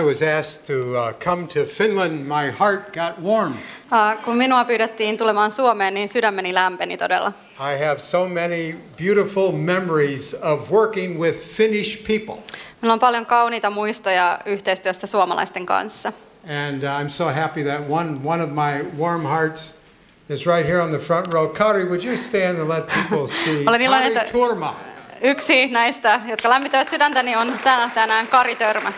I was asked to uh, come to Finland, my heart got warm. Uh, kun minua pyydettiin tulemaan Suomeen, niin sydämeni lämpeni todella. I have so many beautiful memories of working with Finnish people. Minulla on paljon kauniita muistoja yhteistyöstä suomalaisten kanssa. And uh, I'm so happy that one, one of my warm hearts is right here on the front row. Kari, would you stand and let people see? Olen iloinen, Kari Turma. Yksi näistä, jotka lämmittävät sydäntäni, on täällä tänään Kari Törmä.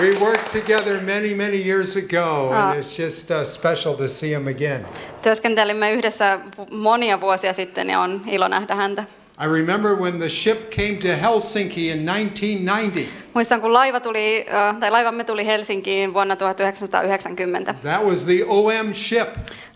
We worked together many, many years ago, Ah. and it's just uh, special to see him again. Työskentelimme yhdessä monia vuosia sitten ja on ilo nähdä häntä. I remember when the ship came to Helsinki in 1990. Muistan, kun laiva tuli, äh, tai laivamme tuli Helsinkiin vuonna 1990. That was the OM ship.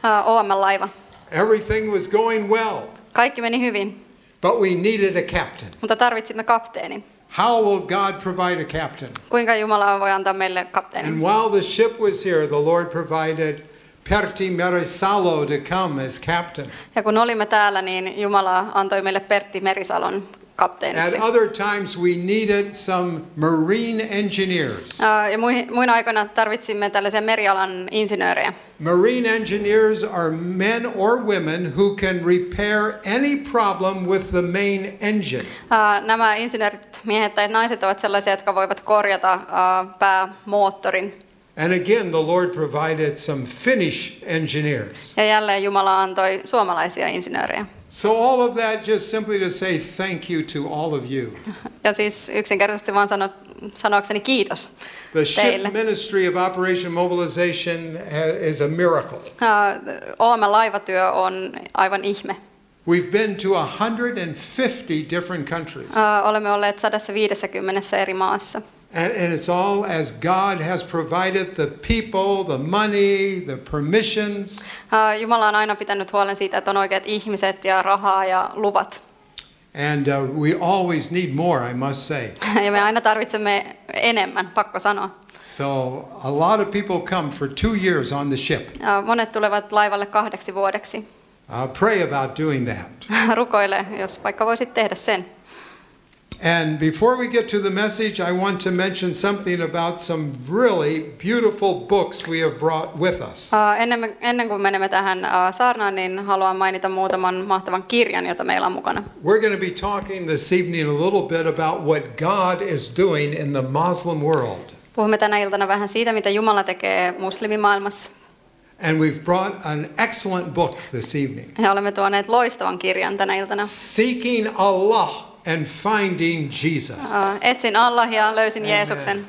Äh, OM-laiva. Everything was going well, Kaikki meni hyvin, but we needed a captain. mutta tarvitsimme kapteenin. How will God provide a captain? Kuinka Jumala voi antaa meille kapteenin? And while the ship was here, the Lord provided Pertti Merisalo to come as captain. Ja kun olimme täällä, niin Jumala antoi meille Pertti Merisalon kapteeniksi. At other times, we needed some marine engineers. Ää, Ja muihin- muina aikoina tarvitsimme tällaisia merialan insinöörejä. Marine engineers are men or women who can repair any problem with the main engine. Ää, Nämä insinöörit, miehet tai naiset, ovat sellaisia, jotka voivat korjata ää, päämoottorin. And again, the Lord provided some Finnish engineers. Ja jälleen Jumala antoi suomalaisia insinöörejä. So, all of that just simply to say thank you to all of you. Ja siis yksinkertaisesti vaan sano, sanoakseni kiitos The ship teille. ministry of Operation Mobilization is a miracle. OM-laivatyö on aivan ihme. We've been to 150 different countries, Ää, Olemme olleet 150 eri maassa. And, and it's all as God has provided the people, the money, the permissions, Ää, Jumala on aina pitänyt huolen siitä, että on oikeat ihmiset ja rahaa ja luvat. and uh, we always need more, I must say. Ja me aina tarvitsemme enemmän, pakko sanoa. So, a lot of people come for two years on the ship. Ja Monet tulevat laivalle kahdeksi vuodeksi. Uh, pray about doing that. Rukoile, jos vaikka voisit tehdä sen. And before we get to the message, I want to mention something about some really beautiful books we have brought with us. Ää, Ennen, ennen kuin menemme tähän ää, saarnaan, niin haluan mainita muutaman mahtavan kirjan, jota meillä on mukana. We're going to be talking this evening a little bit about what God is doing in the Muslim world. Puhumme tänä iltana vähän siitä, mitä Jumala tekee muslimimaailmassa. And we've brought an excellent book this evening Ja olemme tuoneet loistavan kirjan tänä iltana. Seeking Allah and Finding Jesus. Ää, Etsin Allah ja löysin Amen. Jeesuksen.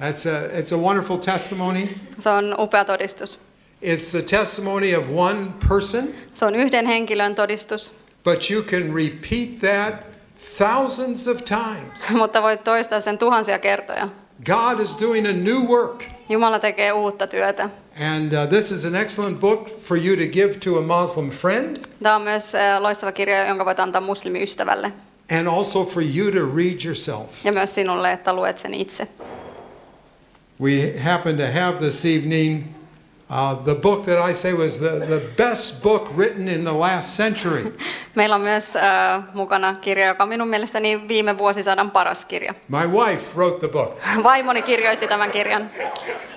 That's a, it's a wonderful testimony. Se on upea todistus. It's the testimony of one person, Se on yhden henkilön todistus, but you can repeat that thousands of times. mutta voit toistaa sen tuhansia kertoja. God is doing a new work. Jumala tekee uutta työtä. And uh, this is an excellent book for you to give to a Muslim friend Tämä on myös loistava kirja, jonka voit antaa muslimiystävälle. And also for you to read yourself. Ja myös sinulle, että luet sen itse. We happen to have this evening uh, the book that I say was the, the best book written in the last century. Meillä on myös äh, mukana kirja, joka on minun mielestäni viime vuosisadan paras kirja. My wife wrote the book. Vaimoni kirjoitti tämän kirjan.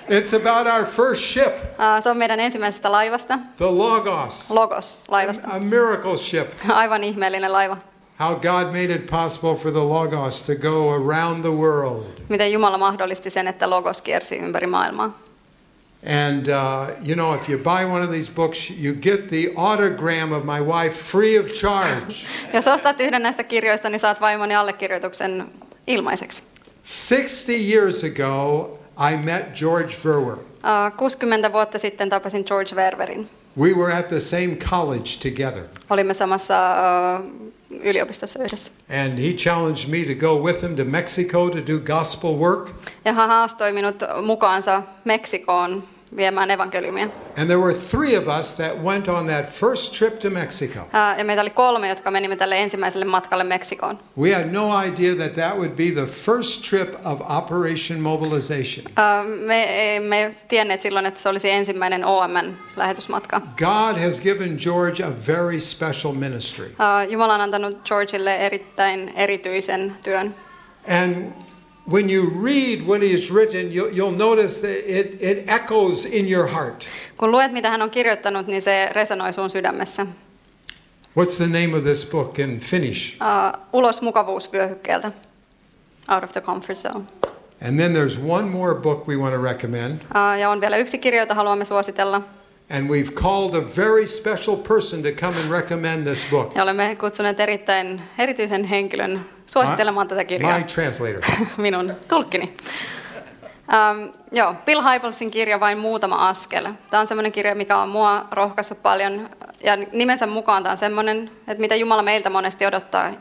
It's about our first ship, Äh, se on meidän ensimmäisestä laivasta, the Logos, Logos laivasta. a miracle ship. Aivan ihmeellinen laiva. How God made it possible for the Logos to go around the world. Miten Jumala mahdollisti sen, että Logos kiersi ympäri maailmaa. And uh, you know, if you buy one of these books, you get the autogram of my wife free of charge. Jos ostat yhden näistä kirjoista, niin saat vaimoni allekirjoituksen ilmaiseksi. 60 years ago, I met George Verwer. Äh, 60 vuotta sitten tapasin George Ververin. We were at the same college together. Olimme samassa ö, yliopistossa yhdessä. And he challenged me to go with him to Mexico to do gospel work. Ja hän haastoi minut mukaansa Meksikoon viemään evankeliumia. And there were three of us that went on that first trip to Mexico. Ää, Ja meitä oli kolme, jotka menimme tälle ensimmäiselle matkalle Meksikoon. We had no idea that that would be the first trip of Operation Mobilization. Ää, Me emme tienneet silloin, että se olisi ensimmäinen OMN lähetysmatka. God has given George a very special ministry. Ää, Jumala on antanut Georgeille erittäin erityisen työn. And when you read what he has written, you'll, you'll notice that it, it echoes in your heart. Kun luet, mitä hän on kirjoittanut, niin se resonoi sun sydämessä. What's the name of this book in Finnish? Ää, Ulos mukavuusvyöhykkeeltä. Out of the comfort zone. And then there's one more book we want to recommend. Ää, Ja on vielä yksi kirja, jota haluamme suositella. And we've called a very special person to come and recommend this book. Ja olemme kutsuneet erittäin erityisen henkilön suosittelemaan tätä kirjaa. my translator. Minun tulkkini. Um, joo, Bill Hybelsin kirja Vain muutama askel. Tämä on semmoinen kirja, mikä on mua rohkaissut paljon. Ja nimensä mukaan tämä on semmoinen, että mitä Jumala meiltä monesti odottaa,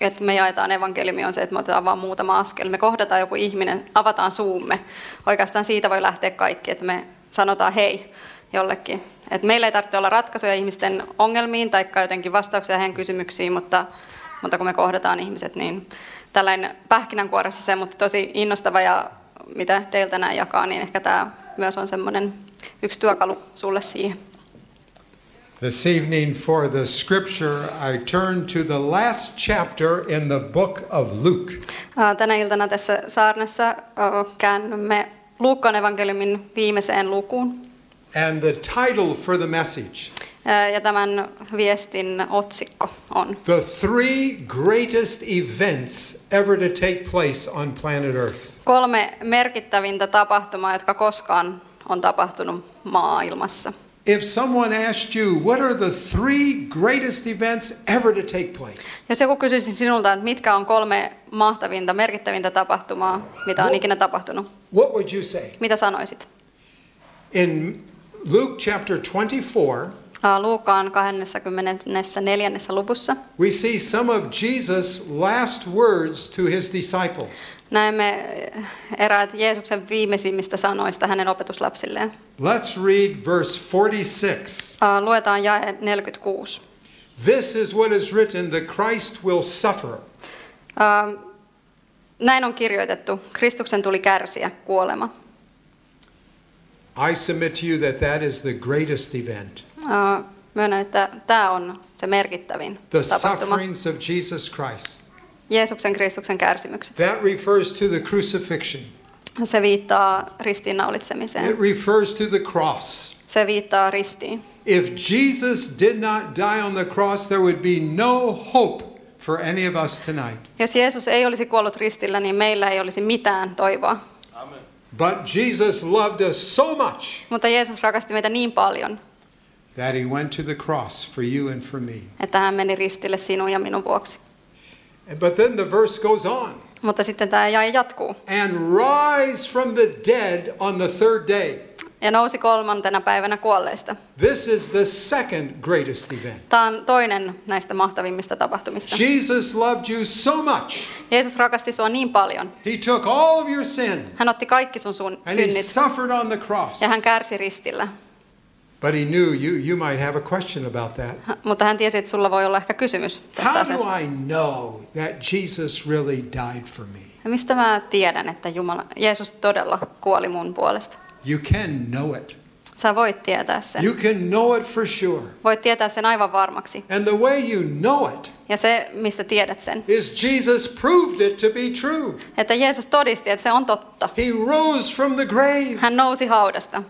että me jaetaan evankeliumi on se, että me otetaan vain muutama askel. Me kohdataan joku ihminen, avataan suumme. Oikeastaan siitä voi lähteä kaikki, että me sanotaan hei jollekin. Et meillä ei tarvitse olla ratkaisuja ihmisten ongelmiin tai jotenkin vastauksia heidän kysymyksiin, mutta, mutta kun me kohdataan ihmiset, niin tällainen pähkinänkuoressa se, mutta tosi innostava ja mitä Dale tänään jakaa, niin ehkä tämä myös on semmoinen yksi työkalu sulle siihen. This evening, for the scripture, I turn to the last chapter in the book of Luke. Tänä iltana tässä saarnassa käännymme Luukkaan evankeliumin viimeiseen lukuun. And the title for the message Ja tämän viestin otsikko on The Three Greatest Events Ever to Take Place on Planet Earth. kolme merkittävintä tapahtumaa, jotka koskaan on tapahtunut maailmassa. If someone asked you, what are the three greatest events ever to take place? Jos joku kysyisi sinulta, että mitkä on kolme mahtavinta, merkittävintä tapahtumaa, mitä on ikinä tapahtunut, What would you say? mitä sanoisit? In Luke chapter 24, Ää, Luukaan 24. luvussa we see some of Jesus' last words to his disciples. näemme eräät Jeesuksen viimeisimmistä sanoista hänen opetuslapsilleen. Let's read verse 46. Ää, Luetaan jae 46. This is what is written the Christ will suffer. Näin on kirjoitettu. Kristuksen tuli kärsiä kuolema. I submit to you that that is the greatest event. Ää, Myönnän, että tämä on se merkittävin The tapahtuma. sufferings of Jesus Christ. Jeesuksen Kristuksen kärsimykset. That refers to the crucifixion. Se viittaa ristiinnaulitsemiseen. It refers to the cross. Se viittaa ristiin. If Jesus did not die on the cross, there would be no hope for any of us tonight. Jos Jeesus ei olisi kuollut ristillä, niin meillä ei olisi mitään toivoa. But Jesus loved us so much Mutta Jeesus rakasti meitä niin paljon, that he went to the cross for you and for me. että hän meni ristille sinun ja minun vuoksi. But then the verse goes on Mutta sitten tämä jae jatkuu. and rise from the dead on the third day. Ja nousi kolmantena päivänä kuolleista. This is the second greatest event. Tämä on toinen näistä mahtavimmista tapahtumista. Jesus loved you so much, Jeesus rakasti sua niin paljon. he took all of your sin Hän otti kaikki sun sun and he synnit suffered on the cross. ja hän kärsi ristillä. But he knew you, you might have a question about that. Mutta hän tiesi, että sulla voi olla ehkä kysymys tästä How asiasta. do I know that Jesus really died for me? Ja mistä mä tiedän, että Jumala, Jeesus todella kuoli mun puolesta? You can know it. Sä voit tietää sen. You can know it for sure. Voit tietää sen aivan varmaksi. And the way you know it Ja se, mistä tiedät sen, is Jesus proved it to be true. että Jeesus todisti, että se on totta. He rose from the grave. Hän nousi haudasta.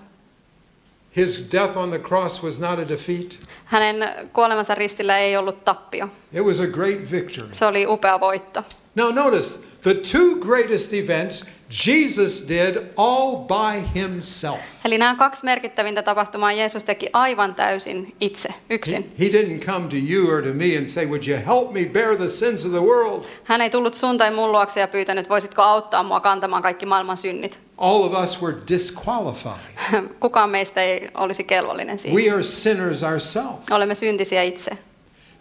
His death on the cross was not a defeat, Hänen kuolemansa ristillä ei ollut tappio. it was a great victory. Se oli upea voitto. Now, notice the two greatest events Jesus did all by himself. Eli nämä kaksi merkittävintä tapahtumaa Jeesus teki aivan täysin itse, He, yksin. he didn't come to you or to me and say, Would you help me bear the sins of the world? Hän ei tullut sun tai mun luokse ja pyytänyt, voisitko auttaa mua kantamaan kaikki maailman synnit. all of us were disqualified. Kukaan meistä ei olisi kelvollinen siihen. We are sinners ourselves. Olemme syntisiä itse.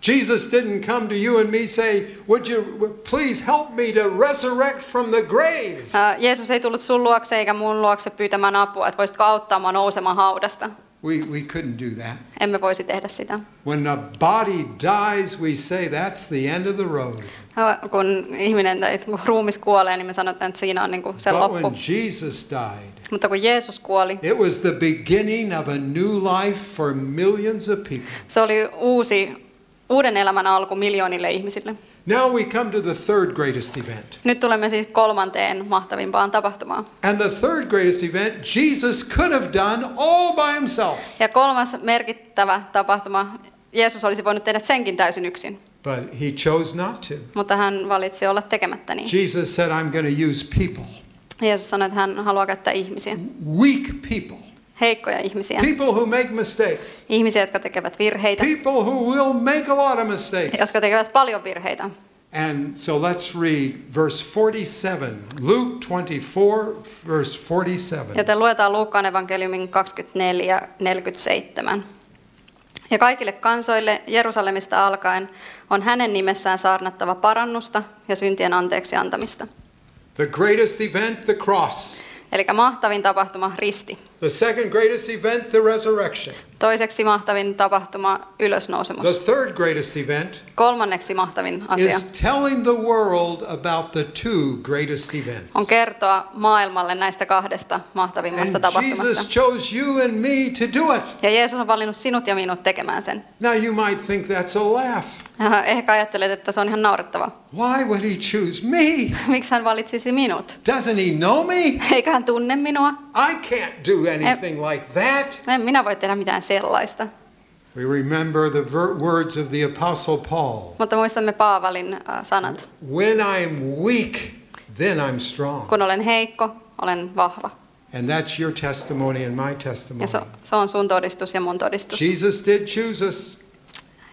Jesus didn't come to you and me say, Would you please help me to resurrect from the grave? Ää, Jeesus ei tullut sun luokse eikä mun luokse pyytämään apua, että voisitko auttaa mua nousemaan haudasta. We, we couldn't do that. Emme voisi tehdä sitä. When a body dies, we say that's the end of the road. Kun ihminen tai kun ruumis kuolee, niin me sanotaan, että siinä on niin kuin se But loppu. when Jesus died, Mutta kun Jeesus kuoli, it was the beginning of a new life for millions of people. se oli uusi, uuden elämän alku miljoonille ihmisille. Now we come to the third greatest event. Nyt tulemme siis kolmanteen mahtavimpaan tapahtumaan. And the third greatest event, Jesus could have done all by himself. Ja kolmas merkittävä tapahtuma, Jeesus olisi voinut tehdä senkin täysin yksin, But he chose not to. mutta hän valitsi olla tekemättä niin. Jesus said, I'm going to use people, Jeesus sanoi, että hän haluaa käyttää ihmisiä, weak people, heikkoja ihmisiä, people who make mistakes, ihmisiä, jotka tekevät virheitä, people who will make a lot of mistakes. jotka tekevät paljon virheitä. And so let's read verse 47, Luke 24, verse 47. Joten luetaan Luukkaan evankeliumin 24, 47. Ja kaikille kansoille Jerusalemista alkaen on hänen nimessään saarnattava parannusta ja syntien anteeksi antamista. The greatest event, the cross. Eli mahtavin tapahtuma risti. The second greatest event, the resurrection. Toiseksi mahtavin tapahtuma The ylösnousemus. third greatest event Kolmanneksi mahtavin asia is telling the world about the two greatest events. on kertoa maailmalle näistä kahdesta mahtavimmasta And tapahtumasta. Jesus chose you and me to do it. Ja Jeesus on valinnut sinut ja minut tekemään sen. Now you might think that's a laugh. Ehkä ajattelet, että se on ihan naurettava. Why would he choose me? Miksi hän valitsisi minut? Doesn't he know me? Eikö hän tunne minua? I can't do anything like that. En minä voi tehdä mitään sellaista. We remember the words of the Apostle Paul Mutta muistamme Paavalin äh, sanat. When I'm weak, then I'm strong. Kun olen heikko, olen vahva. And that's your testimony and my Ja testimony. se, se on sun todistus ja mun todistus. Jesus did choose us,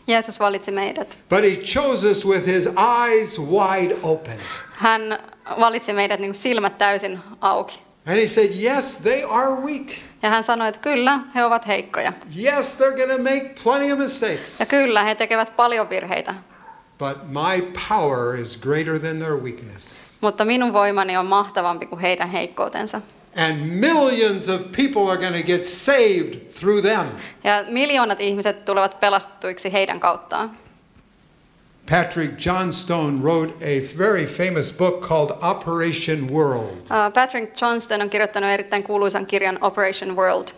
Jeesus valitsi meidät. but he chose us with his eyes wide open. Hän valitsi meidät niin kuin silmät täysin auki. And he said, Yes, they are weak. Ja hän sanoi, että kyllä, he ovat heikkoja. Yes, they're going to make plenty of mistakes. Ja kyllä, he tekevät paljon virheitä. But my power is greater than their weakness. Mutta minun voimani on mahtavampi kuin heidän heikkoutensa. And millions of people are going to get saved through them. Ja miljoonat ihmiset tulevat pelastettuiksi heidän kauttaan. Patrick Johnstone wrote a very famous book called Operation World. Uh, Patrick Johnston on kirjoittanut erittäin kuuluisan kirjan Operation World.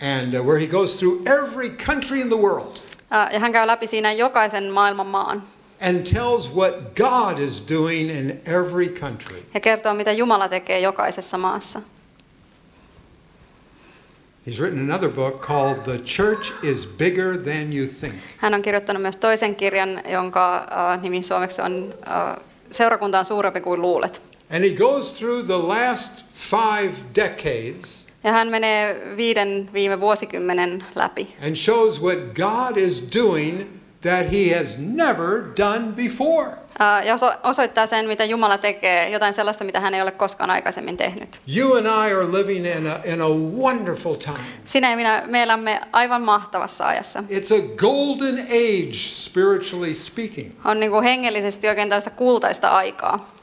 and uh, where he goes through every country in the world Uh, Ja hän käy läpi siinä jokaisen maailman maan and tells what God is doing in every country. ja kertoo, mitä Jumala tekee jokaisessa maassa. He's written another book called The Church is Bigger Than You Think. Hän on kirjoittanut myös toisen kirjan, jonka uh, nimi suomeksi on uh, Seurakunta on suurempi kuin luulet. And he goes through the last five decades Ja hän menee viiden viime vuosikymmenen läpi and shows what God is doing that he has never done before. uh, ja oso- osoittaa sen, mitä Jumala tekee, jotain sellaista, mitä hän ei ole koskaan aikaisemmin tehnyt. You and I are living in a, in a wonderful time. Sinä ja minä, me elämme aivan mahtavassa ajassa. It's a golden age, spiritually speaking. On niin kuin hengellisesti oikein tällaista kultaista aikaa.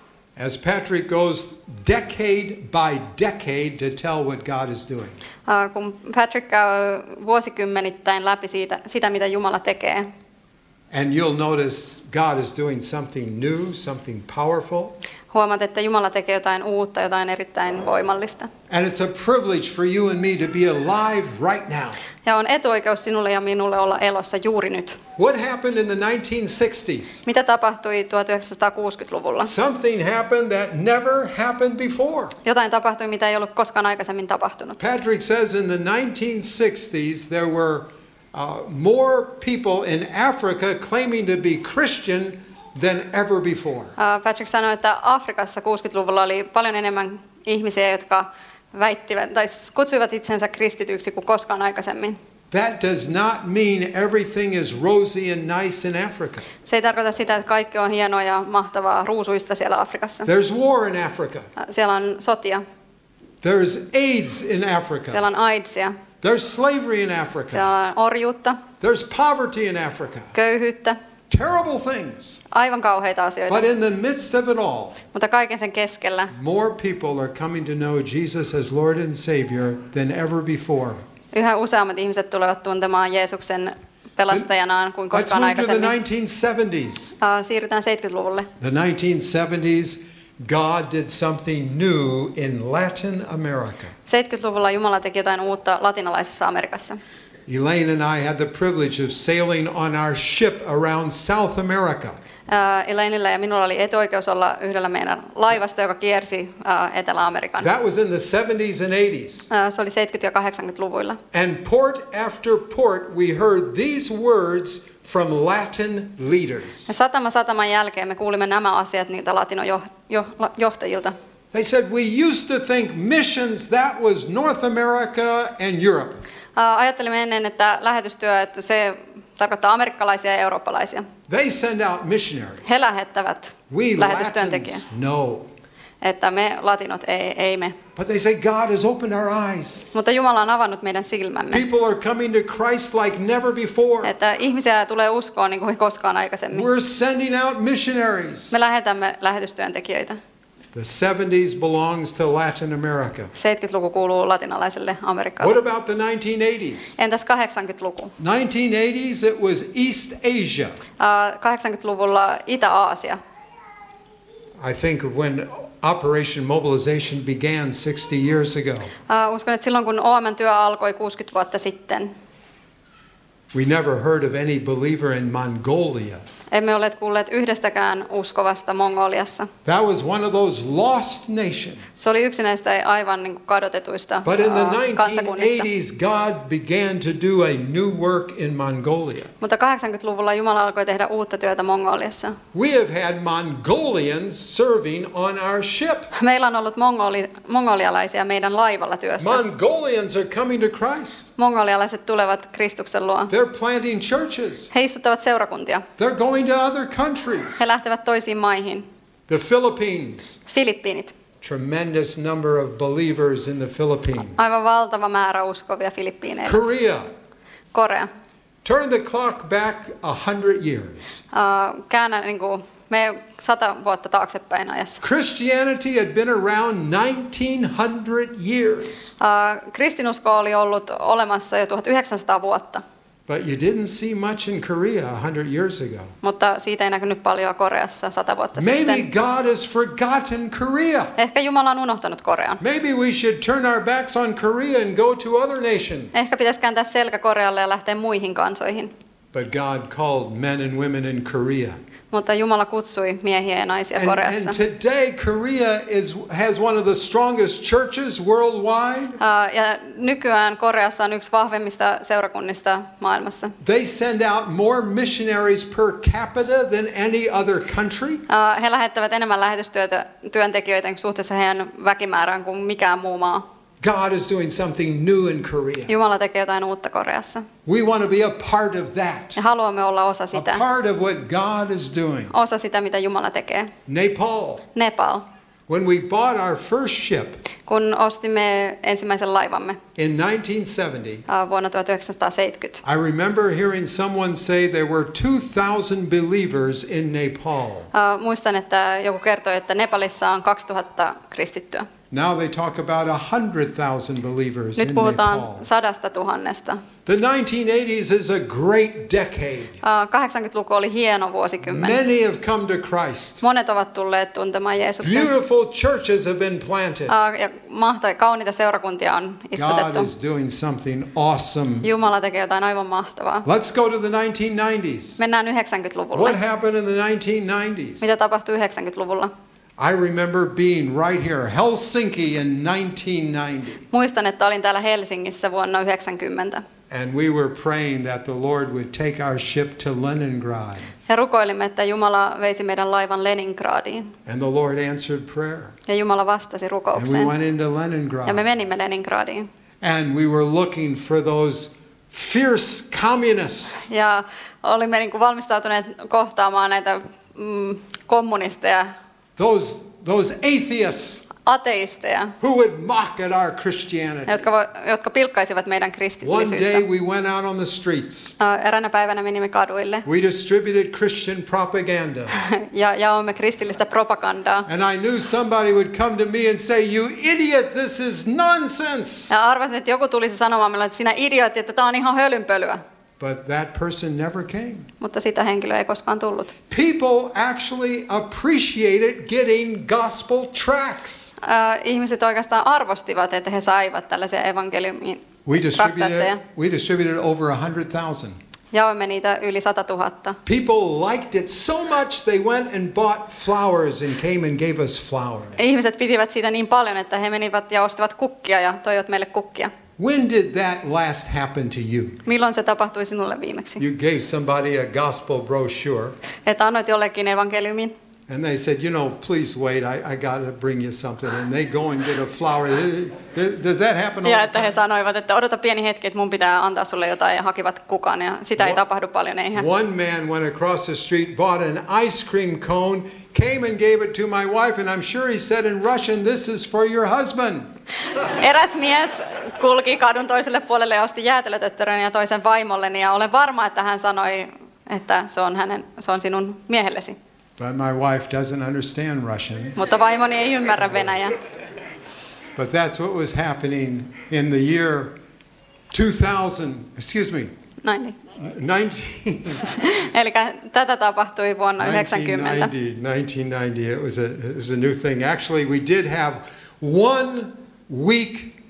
As Patrick goes decade by decade to tell what God is doing. Uh, kun Patrick käy vuosikymmenittäin läpi siitä, sitä, mitä Jumala tekee, And you'll notice God is doing something new, something powerful. huomaat, että Jumala tekee jotain uutta, jotain erittäin voimallista. And it's a privilege for you and me to be alive right now. Ja on etuoikeus sinulle ja minulle olla elossa juuri nyt. What happened in the 1960s? Mitä tapahtui 1960-luvulla? Something happened that never happened before. Jotain tapahtui, mitä ei ollut koskaan aikaisemmin tapahtunut. Patrick says in the 1960s there were uh, more people in Africa claiming to be Christian than ever before. Uh, Patrick sanoi, että Afrikassa 60-luvulla oli paljon enemmän ihmisiä, jotka väittivät, tai kutsuivat itsensä kristityiksi kuin koskaan aikaisemmin. That does not mean everything is rosy and nice in Africa. Se ei tarkoita sitä, että kaikki on hienoa ja mahtavaa ruusuista siellä Afrikassa. There's war in Africa. Siellä on sotia. There's AIDS in Africa. Siellä on AIDSia, There's slavery in Africa. siellä on orjuutta, There's poverty in Africa. köyhyyttä, Terrible things. aivan kauheita asioita. But in the midst of it all, Mutta kaiken sen keskellä more people are coming to know Jesus as Lord and Savior than ever before. yhä useammat ihmiset tulevat tuntemaan Jeesuksen pelastajanaan kuin Let's koskaan move to the aikaisemmin. 1970s. Uh, siirrytään 70-luvulle. The 1970s, God did something new in Latin America. 70-luvulla Jumala teki jotain uutta latinalaisessa Amerikassa. Elaine and I had the privilege of sailing on our ship around South America. Uh, Elainilla ja minulla oli etuoikeus olla yhdellä meidän laivasta, joka kiersi uh, Etelä-Amerikan. That was in the 70s and 80s. Uh, se oli 70- ja 80-luvuilla. And port after port, we heard these words from Latin leaders. Ja satama sataman jälkeen me kuulimme nämä asiat niiltä latinojohtajilta. They said, We used to think missions, that was North America and Europe. Uh, ajattelimme ennen, että lähetystyö, että se tarkoittaa amerikkalaisia ja eurooppalaisia. They send out missionaries. He lähettävät We lähetystyöntekijää. Latins, no. Että me latinot ei, ei me. But they say, God has opened our eyes. Mutta Jumala on avannut meidän silmämme. People are coming to Christ like never before. Että ihmisiä tulee uskoon niin kuin koskaan aikaisemmin. We're sending out missionaries. Me lähetämme lähetystyöntekijöitä. The 70s belongs to Latin America. 70-luku kuuluu latinalaiselle What Amerikalle. about the 1980s? Entäs 80-luku? 1980s, it was East Asia. Uh, 80-luvulla Itä-Aasia. I think when Operation Mobilization began 60 years ago. Uh, uskon, että silloin kun OMn työ alkoi 60 vuotta sitten, We never heard of any believer in Mongolia. Emme ole kuulleet yhdestäkään uskovasta Mongoliassa. That was one of those lost nations. Se oli yksi näistä aivan niin kuin kadotetuista But in the uh, kansakunnista. 1980s, God began to do a new work in Mongolia. Mutta 80-luvulla Jumala alkoi tehdä uutta työtä Mongoliassa. We have had Mongolians serving on our ship. Meillä on ollut mongoli, mongolialaisia meidän laivalla työssä. Mongolians are coming to Christ. Mongolialaiset tulevat Kristuksen luo. They're planting churches. He istuttavat seurakuntia. They're going to other countries. He lähtevät toisiin maihin. The Philippines, Filippiinit. tremendous number of believers in the Philippines. Aivan valtava määrä uskovia Filippiineillä. Korea, Korea. turn the clock back a hundred years. Uh, käännä niin kuin, me sata vuotta taaksepäin ajassa. Christianity had been around 1900 years, Uh, kristinusko oli ollut olemassa jo 1900 vuotta, but you didn't see much in Korea a hundred years ago. mutta siitä ei näkynyt paljon Koreassa sata vuotta Maybe sitten. God has forgotten Korea. Ehkä Jumala on unohtanut Korean. Maybe we should turn our backs on Korea and go to other nations. Ehkä pitäisi kääntää selkä Korealle ja lähteä muihin kansoihin. But God called men and women in Korea. Mutta Jumala kutsui miehiä ja naisia And, Koreassa. and today, Korea is, has one of the strongest churches worldwide. Uh, ja nykyään Koreassa on yksi vahvimmista seurakunnista maailmassa. They send out more missionaries per capita than any other country. Uh, he lähettävät enemmän lähetystyöntekijöitä suhteessa heidän väkimäärään kuin mikään muu maa. God is doing something new in Korea. Jumala tekee jotain uutta Koreassa. We want to be a part of that, Ja haluamme olla osa a sitä. part of what God is doing. Osa sitä, mitä Jumala tekee. Nepal, Nepal. when we bought our first ship Kun ostimme ensimmäisen laivamme in 1970, uh, vuonna 1970, I remember hearing someone say there were 2,000 believers in Nepal. uh, muistan, että joku kertoi, että Nepalissa on 2000 kristittyä. Now they talk about 100,000 believers Nyt in puhutaan Nepal. sadasta tuhannesta. The 1980s is a great decade. Uh, 80-luku oli hieno vuosikymmen. Many have come to Christ. Monet ovat tulleet tuntemaan Jeesuksen. Beautiful churches have been planted. Uh, ja mahta, kauniita seurakuntia on God istutettu. is doing something awesome. Jumala tekee jotain aivan mahtavaa. Let's go to the 1990s. Mennään What 90-luvulle. happened in the 1990s? Mitä tapahtui 90-luvulla? I remember being right here, Helsinki in 1990. Muistan, että olin täällä Helsingissä vuonna 90. And we were praying that the Lord would take our ship to Leningrad. Ja rukoilimme, että Jumala veisi meidän laivan Leningradiin. And the Lord answered prayer. Ja Jumala vastasi And we rukoukseen. went into Ja me Leningrad. menimme Leningradiin. And we were looking for those fierce communists. Ja olimme niin kuin valmistautuneet kohtaamaan näitä mm, kommunisteja, those those atheists ateisteja, who would mock at our Christianity. jotka, vo- jotka pilkkaisivat meidän One day kristillisyyttä. we went out on the streets. Eräänä päivänä menimme kaduille We distributed Christian propaganda. ja jaoimme kristillistä propagandaa. And I knew somebody would come to me and say, You idiot, this is nonsense. Ja arvasin, että joku tulisi sanomaan minulle, että sinä idiootti, että tämä on ihan hölynpölyä. But that person never came. Mutta sitä henkilöä ei koskaan tullut. People actually appreciated getting gospel tracts. Ää, Ihmiset oikeastaan arvostivat, että he saivat tällaisia evankeliumin We distributed, we distributed over 100,000. Jaoimme niitä yli 100 000. People liked it so much they went and bought flowers and came and gave us flowers. Ihmiset pitivät siitä niin paljon, että he menivät ja ostivat kukkia ja toivat meille kukkia. When did that last happen to you? Milloin se tapahtui sinulle viimeksi? You gave somebody a gospel brochure Että annoit jollekin evankeliumin and they said, you know, please wait, I, I got to bring you something. And they go and get a flower. Does that happen all ja että he sanoivat, että odota pieni hetki, että mun pitää antaa sulle jotain ja hakivat kukan ja sitä ei tapahdu paljon eihän. One man went across the street, bought an ice cream cone, came and gave it to my wife, and I'm sure he said in Russian, This is for your husband. Eräs mies kulki kadun toiselle puolelle ja osti jäätelötöttörön ja toisen vaimolleni ja olen varma, että hän sanoi, että se on, hänen, se on sinun miehellesi. But my wife doesn't understand Russian. Mutta vaimoni ei ymmärrä Venäjää. But that's what was happening in the year 2000, excuse me, Noin niin. 19, Eli tätä tapahtui vuonna 90. 1990. 1990. It was, a, it was a new thing. Actually, we did have one weak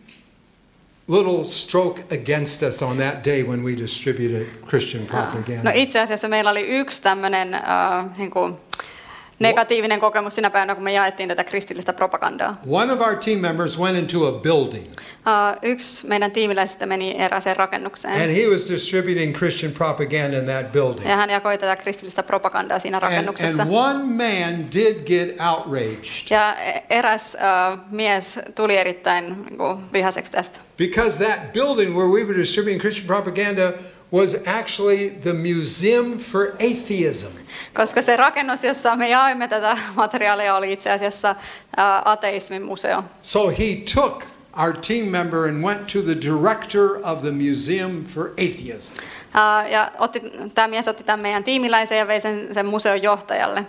little stroke against us on that day when we distributed Christian propaganda. No itse asiassa meillä oli yksi tämmöinen äh, niin kuin negatiivinen kokemus sinä päivänä, kun me jaettiin tätä kristillistä propagandaa. One of our team members went into a building Äh, yksi meidän tiimiläisistä meni erääseen rakennukseen. and he was distributing Christian propaganda in that building. Ja hän jakoi tätä kristillistä propagandaa siinä And, rakennuksessa. and one man did get outraged Ja eräs äh, mies tuli erittäin niin kuin, vihaseksi tästä. because that building where we were distributing Christian propaganda was actually the Museum for Atheism. Koska se rakennus, jossa me jaoimme tätä materiaalia, oli itse asiassa äh, ateismin museo. So he took our team member and went to the director of the Museum for Atheism. Äh, ja otti, tämä mies otti tämän meidän tiimiläisen ja vei sen, sen museon johtajalle.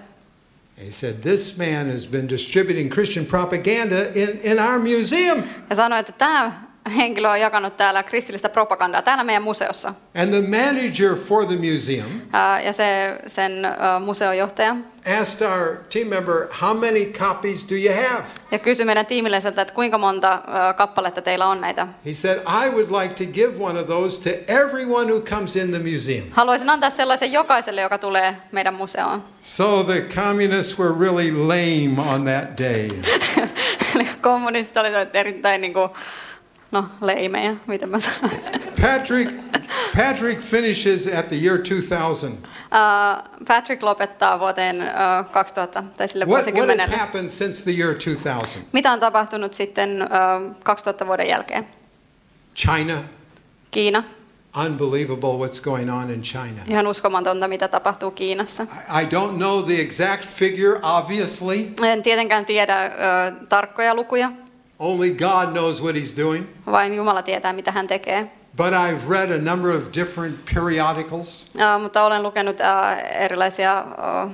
He said, This man has been distributing Christian propaganda in, in our museum. Ja sanoi, että tämä henkilö on jakanut täällä kristillistä propagandaa täällä meidän museossa. And the manager for the museum Ää, Ja se, sen ä, museojohtaja asked our team member, How many copies do you have? ja kysyi meidän tiimiläiseltä, että kuinka monta ä, kappaletta teillä on näitä. He said, I would like to give one of those to everyone who comes in the museum. Haluaisin antaa sellaisen jokaiselle, joka tulee meidän museoon. So the communists were really lame on that day. Kommunistit olivat erittäin niin kuin, no leimejä, miten mä sanon. Patrick, Patrick finishes at the year 2000. Ää, Patrick lopettaa vuoteen ä, 2000 tai sille What, what has happened since the year 2000? Mitä on tapahtunut sitten ä, 2000 vuoden jälkeen? China, Kiina. unbelievable what's going on in China. Ihan uskomatonta, mitä tapahtuu Kiinassa. I don't know the exact figure, obviously. En tietenkään tiedä ö, tarkkoja lukuja, Only God knows what He's doing. vain Jumala tietää, mitä hän tekee. But I've read a number of different periodicals, Ö, mutta olen lukenut ö, erilaisia, ö,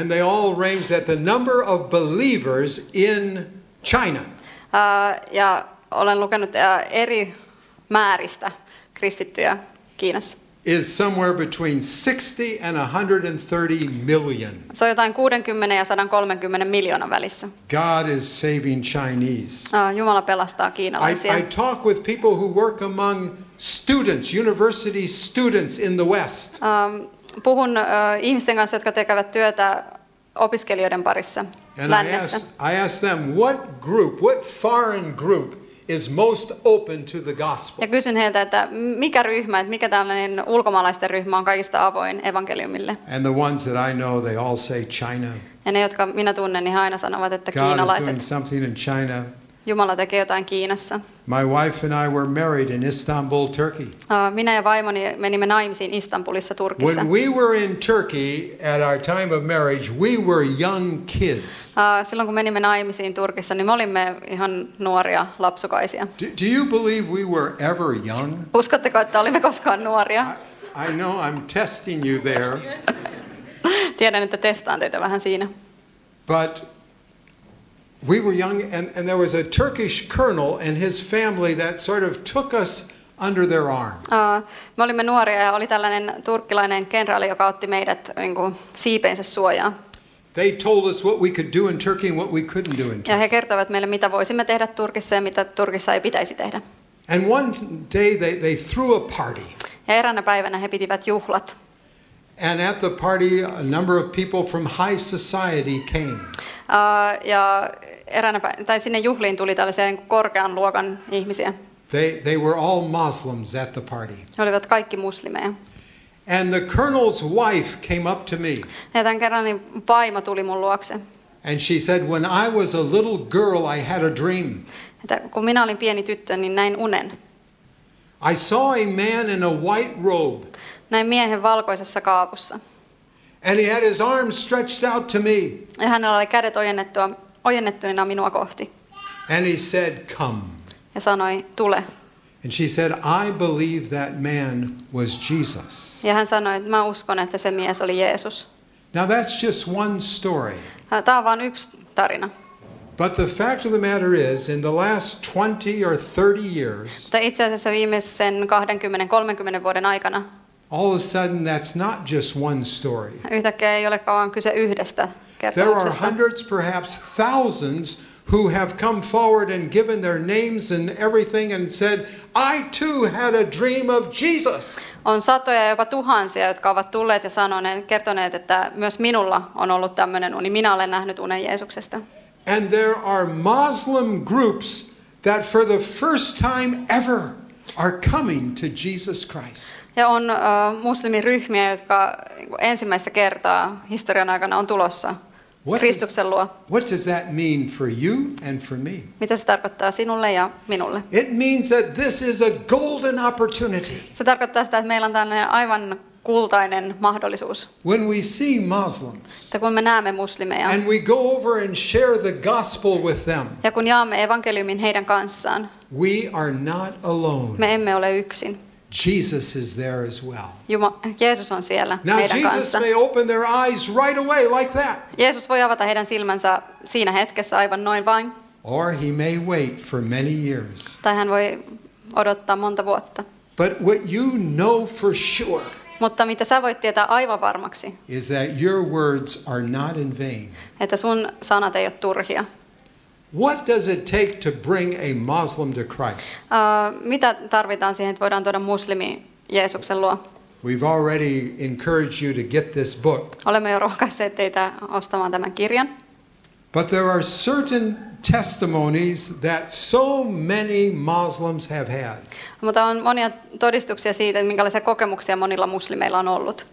and they all range that the number of believers in China ö, ja olen lukenut ö, eri määristä kristittyjä Kiinassa. Is somewhere between 60 and 130 million. Se on jotain 60 ja 130 miljoonan välissä. God is saving Chinese. Ö, Jumala pelastaa I, kiinalaisia. I talk with people who work among students, university students in the West. Ö, Puhun ö, ihmisten kanssa, jotka tekevät työtä opiskelijoiden parissa And I lännessä. ask, I ask them, what group, what foreign group is most open to the gospel? Ja kysyn heiltä, että mikä ryhmä, että mikä tällainen ulkomaalaisten ryhmä on kaikista avoin evankeliumille. And the ones that I know, they all say China. Ja ne, jotka minä tunnen, niin he aina sanovat, että God is doing kiinalaiset. something in China. Jumala tekee jotain Kiinassa. My wife and I were married in Istanbul, Turkey. Ää, Minä ja vaimoni menimme naimisiin Istanbulissa Turkissa. When we were in Turkey at our time of marriage, we were young kids. Ää, Silloin kun menimme naimisiin Turkissa, niin me olimme ihan nuoria lapsukaisia. Do, do you believe we were ever young? Uskotteko, että olimme koskaan nuoria? I, I know I'm testing you there, Tiedän, että testaan teitä vähän siinä. but we were young, and, and there was a Turkish colonel and his family that sort of took us under their arm. Ää, Me olimme nuoria ja oli tällainen turkkilainen kenraali, joka otti meidät niin kuin, siipeensä suojaan. They told us what we could do in Turkey and what we couldn't do in Ja Turkey. he kertoivat meille, mitä voisimme tehdä Turkissa ja mitä Turkissa ei pitäisi tehdä. And one day they, they threw a party. Ja eräänä päivänä he pitivät juhlat. And at the party, a number of people from high society came. Ää, Ja eräänä tai sinne juhliin tuli tällaisia niin korkean luokan ihmisiä. They, they were all Muslims at the party. He olivat kaikki muslimeja. And the colonel's wife came up to me Ja tämän kerran niin vaimo tuli mun luokse. and she said, When I was a little girl, I had a dream. Että kun minä olin pieni tyttö, niin näin unen. I saw a man in a white robe, Näin miehen valkoisessa kaapussa. and he had his arms stretched out to me. Ja hänellä oli kädet ojennettua, ojennettuina minua kohti. And he said, Come. Ja sanoi, tule. And she said, I believe that man was Jesus. Ja hän sanoi, että mä uskon, että se mies oli Jeesus. Now, that's just one story. Tämä on vain yksi tarina. But the fact of the matter is, in the last 20 or 30 years, itse asiassa viimeisen 20-30 vuoden aikana all of a sudden, that's not just one story. yhtäkkiä ei olekaan vaan kyse yhdestä There are hundreds, perhaps thousands, who have come forward and given their names and everything and said, I too had a dream of Jesus. On satoja ja jopa tuhansia, jotka ovat tulleet ja sanoneet, kertoneet, että myös minulla on ollut tämmöinen uni. Minä olen nähnyt unen Jeesuksesta. And there are Muslim groups that for the first time ever are coming to Jesus Christ. Ja on uh, muslimiryhmiä, jotka niin ensimmäistä kertaa historian aikana on tulossa What Kristuksen luo. What does that mean for you and for me? Mitä se tarkoittaa sinulle ja minulle? It means that this is a golden opportunity. Se tarkoittaa sitä, että meillä on tällainen aivan kultainen mahdollisuus. When we see Muslims Että kun me näemme muslimeja and we go over and share the gospel with them, ja kun jaamme evankeliumin heidän kanssaan, we are not alone. me emme ole yksin. Jesus is there as well. Juma, Jeesus on siellä Now, meidän Jesus kanssa. may open their eyes right away like that, Jeesus voi avata heidän silmänsä siinä hetkessä aivan noin vain, or he may wait for many years. tai hän voi odottaa monta vuotta. But what you know for sure Mutta mitä sä voit tietää aivan varmaksi, is that your words are not in vain. että sun sanat ei ole turhia. What does it take to bring a Muslim to Christ? Uh, mitä tarvitaan siihen, että voidaan tuoda muslimi Jeesuksen luo? We've already encouraged you to get this book, Olemme jo rohkaisseet teitä ostamaan tämän kirjan. but there are certain testimonies that so many Muslims have had. Mutta on monia todistuksia siitä, minkälaisia kokemuksia monilla muslimeilla on ollut.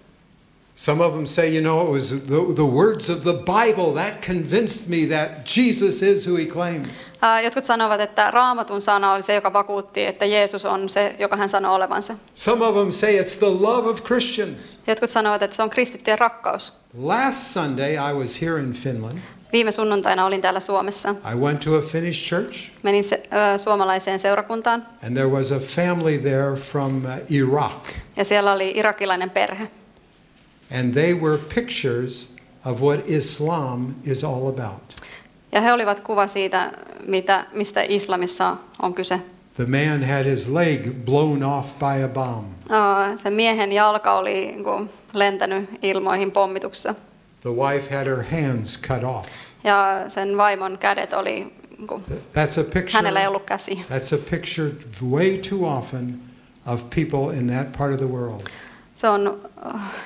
Some of them say, you know, it was the, the words of the Bible that convinced me that Jesus is who he claims. Uh, jotkut sanovat, että raamatun sana oli se, joka vakuutti, että Jeesus on se, joka hän sanoo olevansa. Some of them say it's the love of Christians. Jotkut sanovat, että se on kristittyjen rakkaus. Last Sunday, I was here in Finland. Viime sunnuntaina olin täällä Suomessa. I went to a Finnish church, Menin se, ö, suomalaiseen seurakuntaan and there was a family there from uh, Iraq. ja siellä oli irakilainen perhe. And they were pictures of what Islam is all about. Ja he olivat kuva siitä, mitä, mistä islamissa on kyse. The man had his leg blown off by a bomb. Ö, Se miehen jalka oli niin lentänyt ilmoihin pommituksessa. The wife had her hands cut off. Ja sen vaimon kädet oli, niin kuin, That's a picture. hänellä ei ollut käsi. That's a picture way too often of people in that part of the world. Se on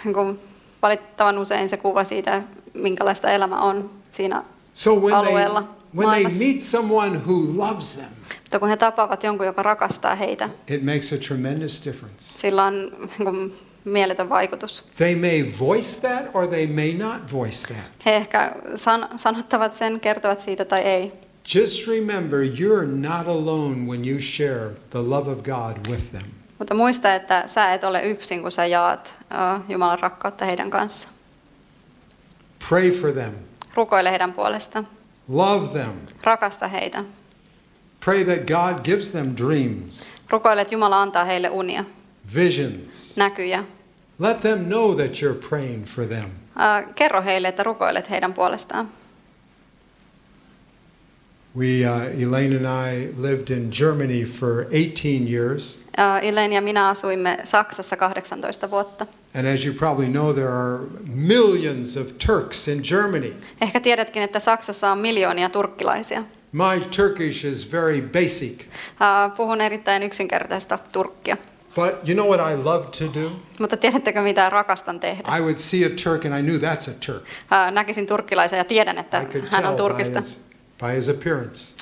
niin kuin, valitettavan usein se kuva siitä, minkälaista elämä on siinä. So when they, Alueella, when they maailmassa. meet someone who loves them, Mutta kun he tapaavat jonkun, joka rakastaa heitä, it makes a tremendous difference. sillä on niin mieletön vaikutus. They may voice that or they may not voice that. He ehkä san- sanottavat sen, kertovat siitä tai ei. just remember you're not alone when you share the love of God with them. Mutta muista, että sä et ole yksin, kun sä jaat Jumalan rakkautta heidän kanssa. Pray for them. Rukoile heidän puolesta. Love them. Rakasta heitä. Pray that God gives them dreams, Rukoile, että Jumala antaa heille unia, visions. näkyjä. Let them know that you're praying for them. Ö, kerro heille, että rukoilet heidän puolestaan. We, uh, Elaine and I, lived in Germany for 18 years. Ö, Elaine ja minä asuimme Saksassa 18 vuotta. And as you probably know, there are millions of Turks in Germany. Ehkä tiedätkin, että Saksassa on miljoonia turkkilaisia. My Turkish is very basic. Ö, Puhun erittäin yksinkertaista turkkia. But you know what I love to do? Mutta tiedättekö mitä rakastan tehdä? I would see a Turk and I knew that's a Turk. Ö, Näkisin turkkilaisen ja tiedän, että hän on tell by Turkista. his, by his appearance.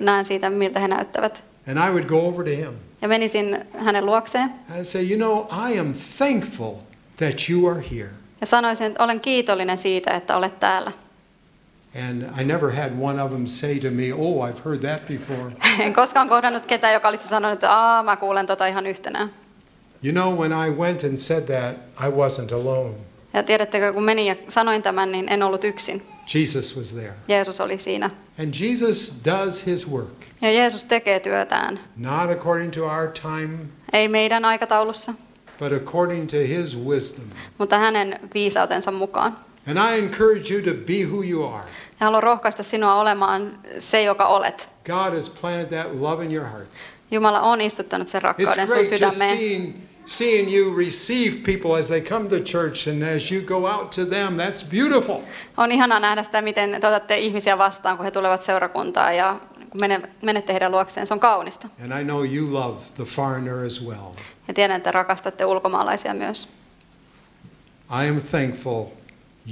Näen siitä, miltä he näyttävät. And I would go over to him Ja menisin hänen luokseen and I'd say, You know, I am thankful that you are here. ja sanoisin, että olen kiitollinen siitä, että olet täällä. And I never had one of them say to me, Oh, I've heard that before. En koskaan kohdannut ketään, joka olisi sanonut, että Aa, mä kuulen tota ihan yhtenään. You know, when I went and said that, I wasn't alone. Ja tiedättekö, kun menin ja sanoin tämän, niin en ollut yksin. Jesus was there. Jeesus oli siinä. And Jesus does his work, Ja Jeesus tekee työtään. not according to our time, Ei meidän aikataulussa, but according to his wisdom. mutta hänen viisautensa mukaan. And I encourage you to be who you are. Ja haluan rohkaista sinua olemaan se, joka olet. God has planted that love in your hearts. Jumala on istuttanut sen It's rakkauden sun great just seeing, seeing you receive people as they come to church and as you go out to them. That's beautiful. On ihanaa nähdä sitä, miten te otatte ihmisiä vastaan, kun he tulevat seurakuntaan ja kun mene- menette heidän luokseen. Se on kaunista. And I know you love the foreigner as well. Ja tiedän, että rakastatte ulkomaalaisia myös. I am thankful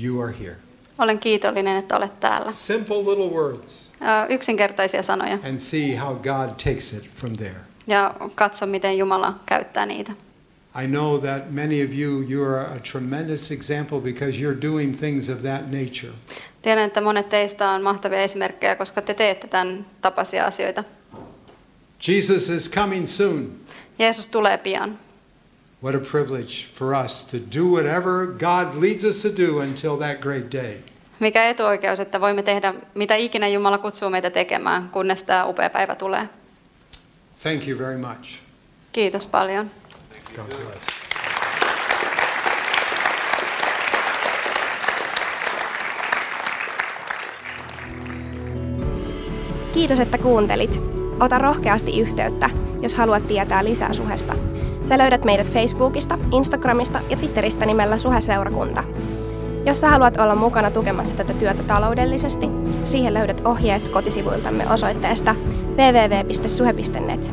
you are here. Olen kiitollinen, että olet täällä. Simple little words. Yksinkertaisia sanoja. And see how God takes it from there. Ja katso, miten Jumala käyttää niitä. I know that many of you, you are a tremendous example because you're doing things of that nature. Tiedän, että monet teistä on mahtavia esimerkkejä, koska te teette tämän tapaisia asioita. Jesus is coming soon. Jeesus tulee pian. What a privilege for us to do whatever God leads us to do until that great day. Mikä etuoikeus, että voimme tehdä mitä ikinä Jumala kutsuu meitä tekemään, kunnes tämä upea päivä tulee. Thank you very much. Kiitos paljon. God bless. Kiitos, että kuuntelit. Ota rohkeasti yhteyttä, jos haluat tietää lisää suhesta. Sä löydät meidät Facebookista, Instagramista ja Twitteristä nimellä Suheseurakunta. Jos sä haluat olla mukana tukemassa tätä työtä taloudellisesti, siihen löydät ohjeet kotisivuiltamme osoitteesta www.suhe.net.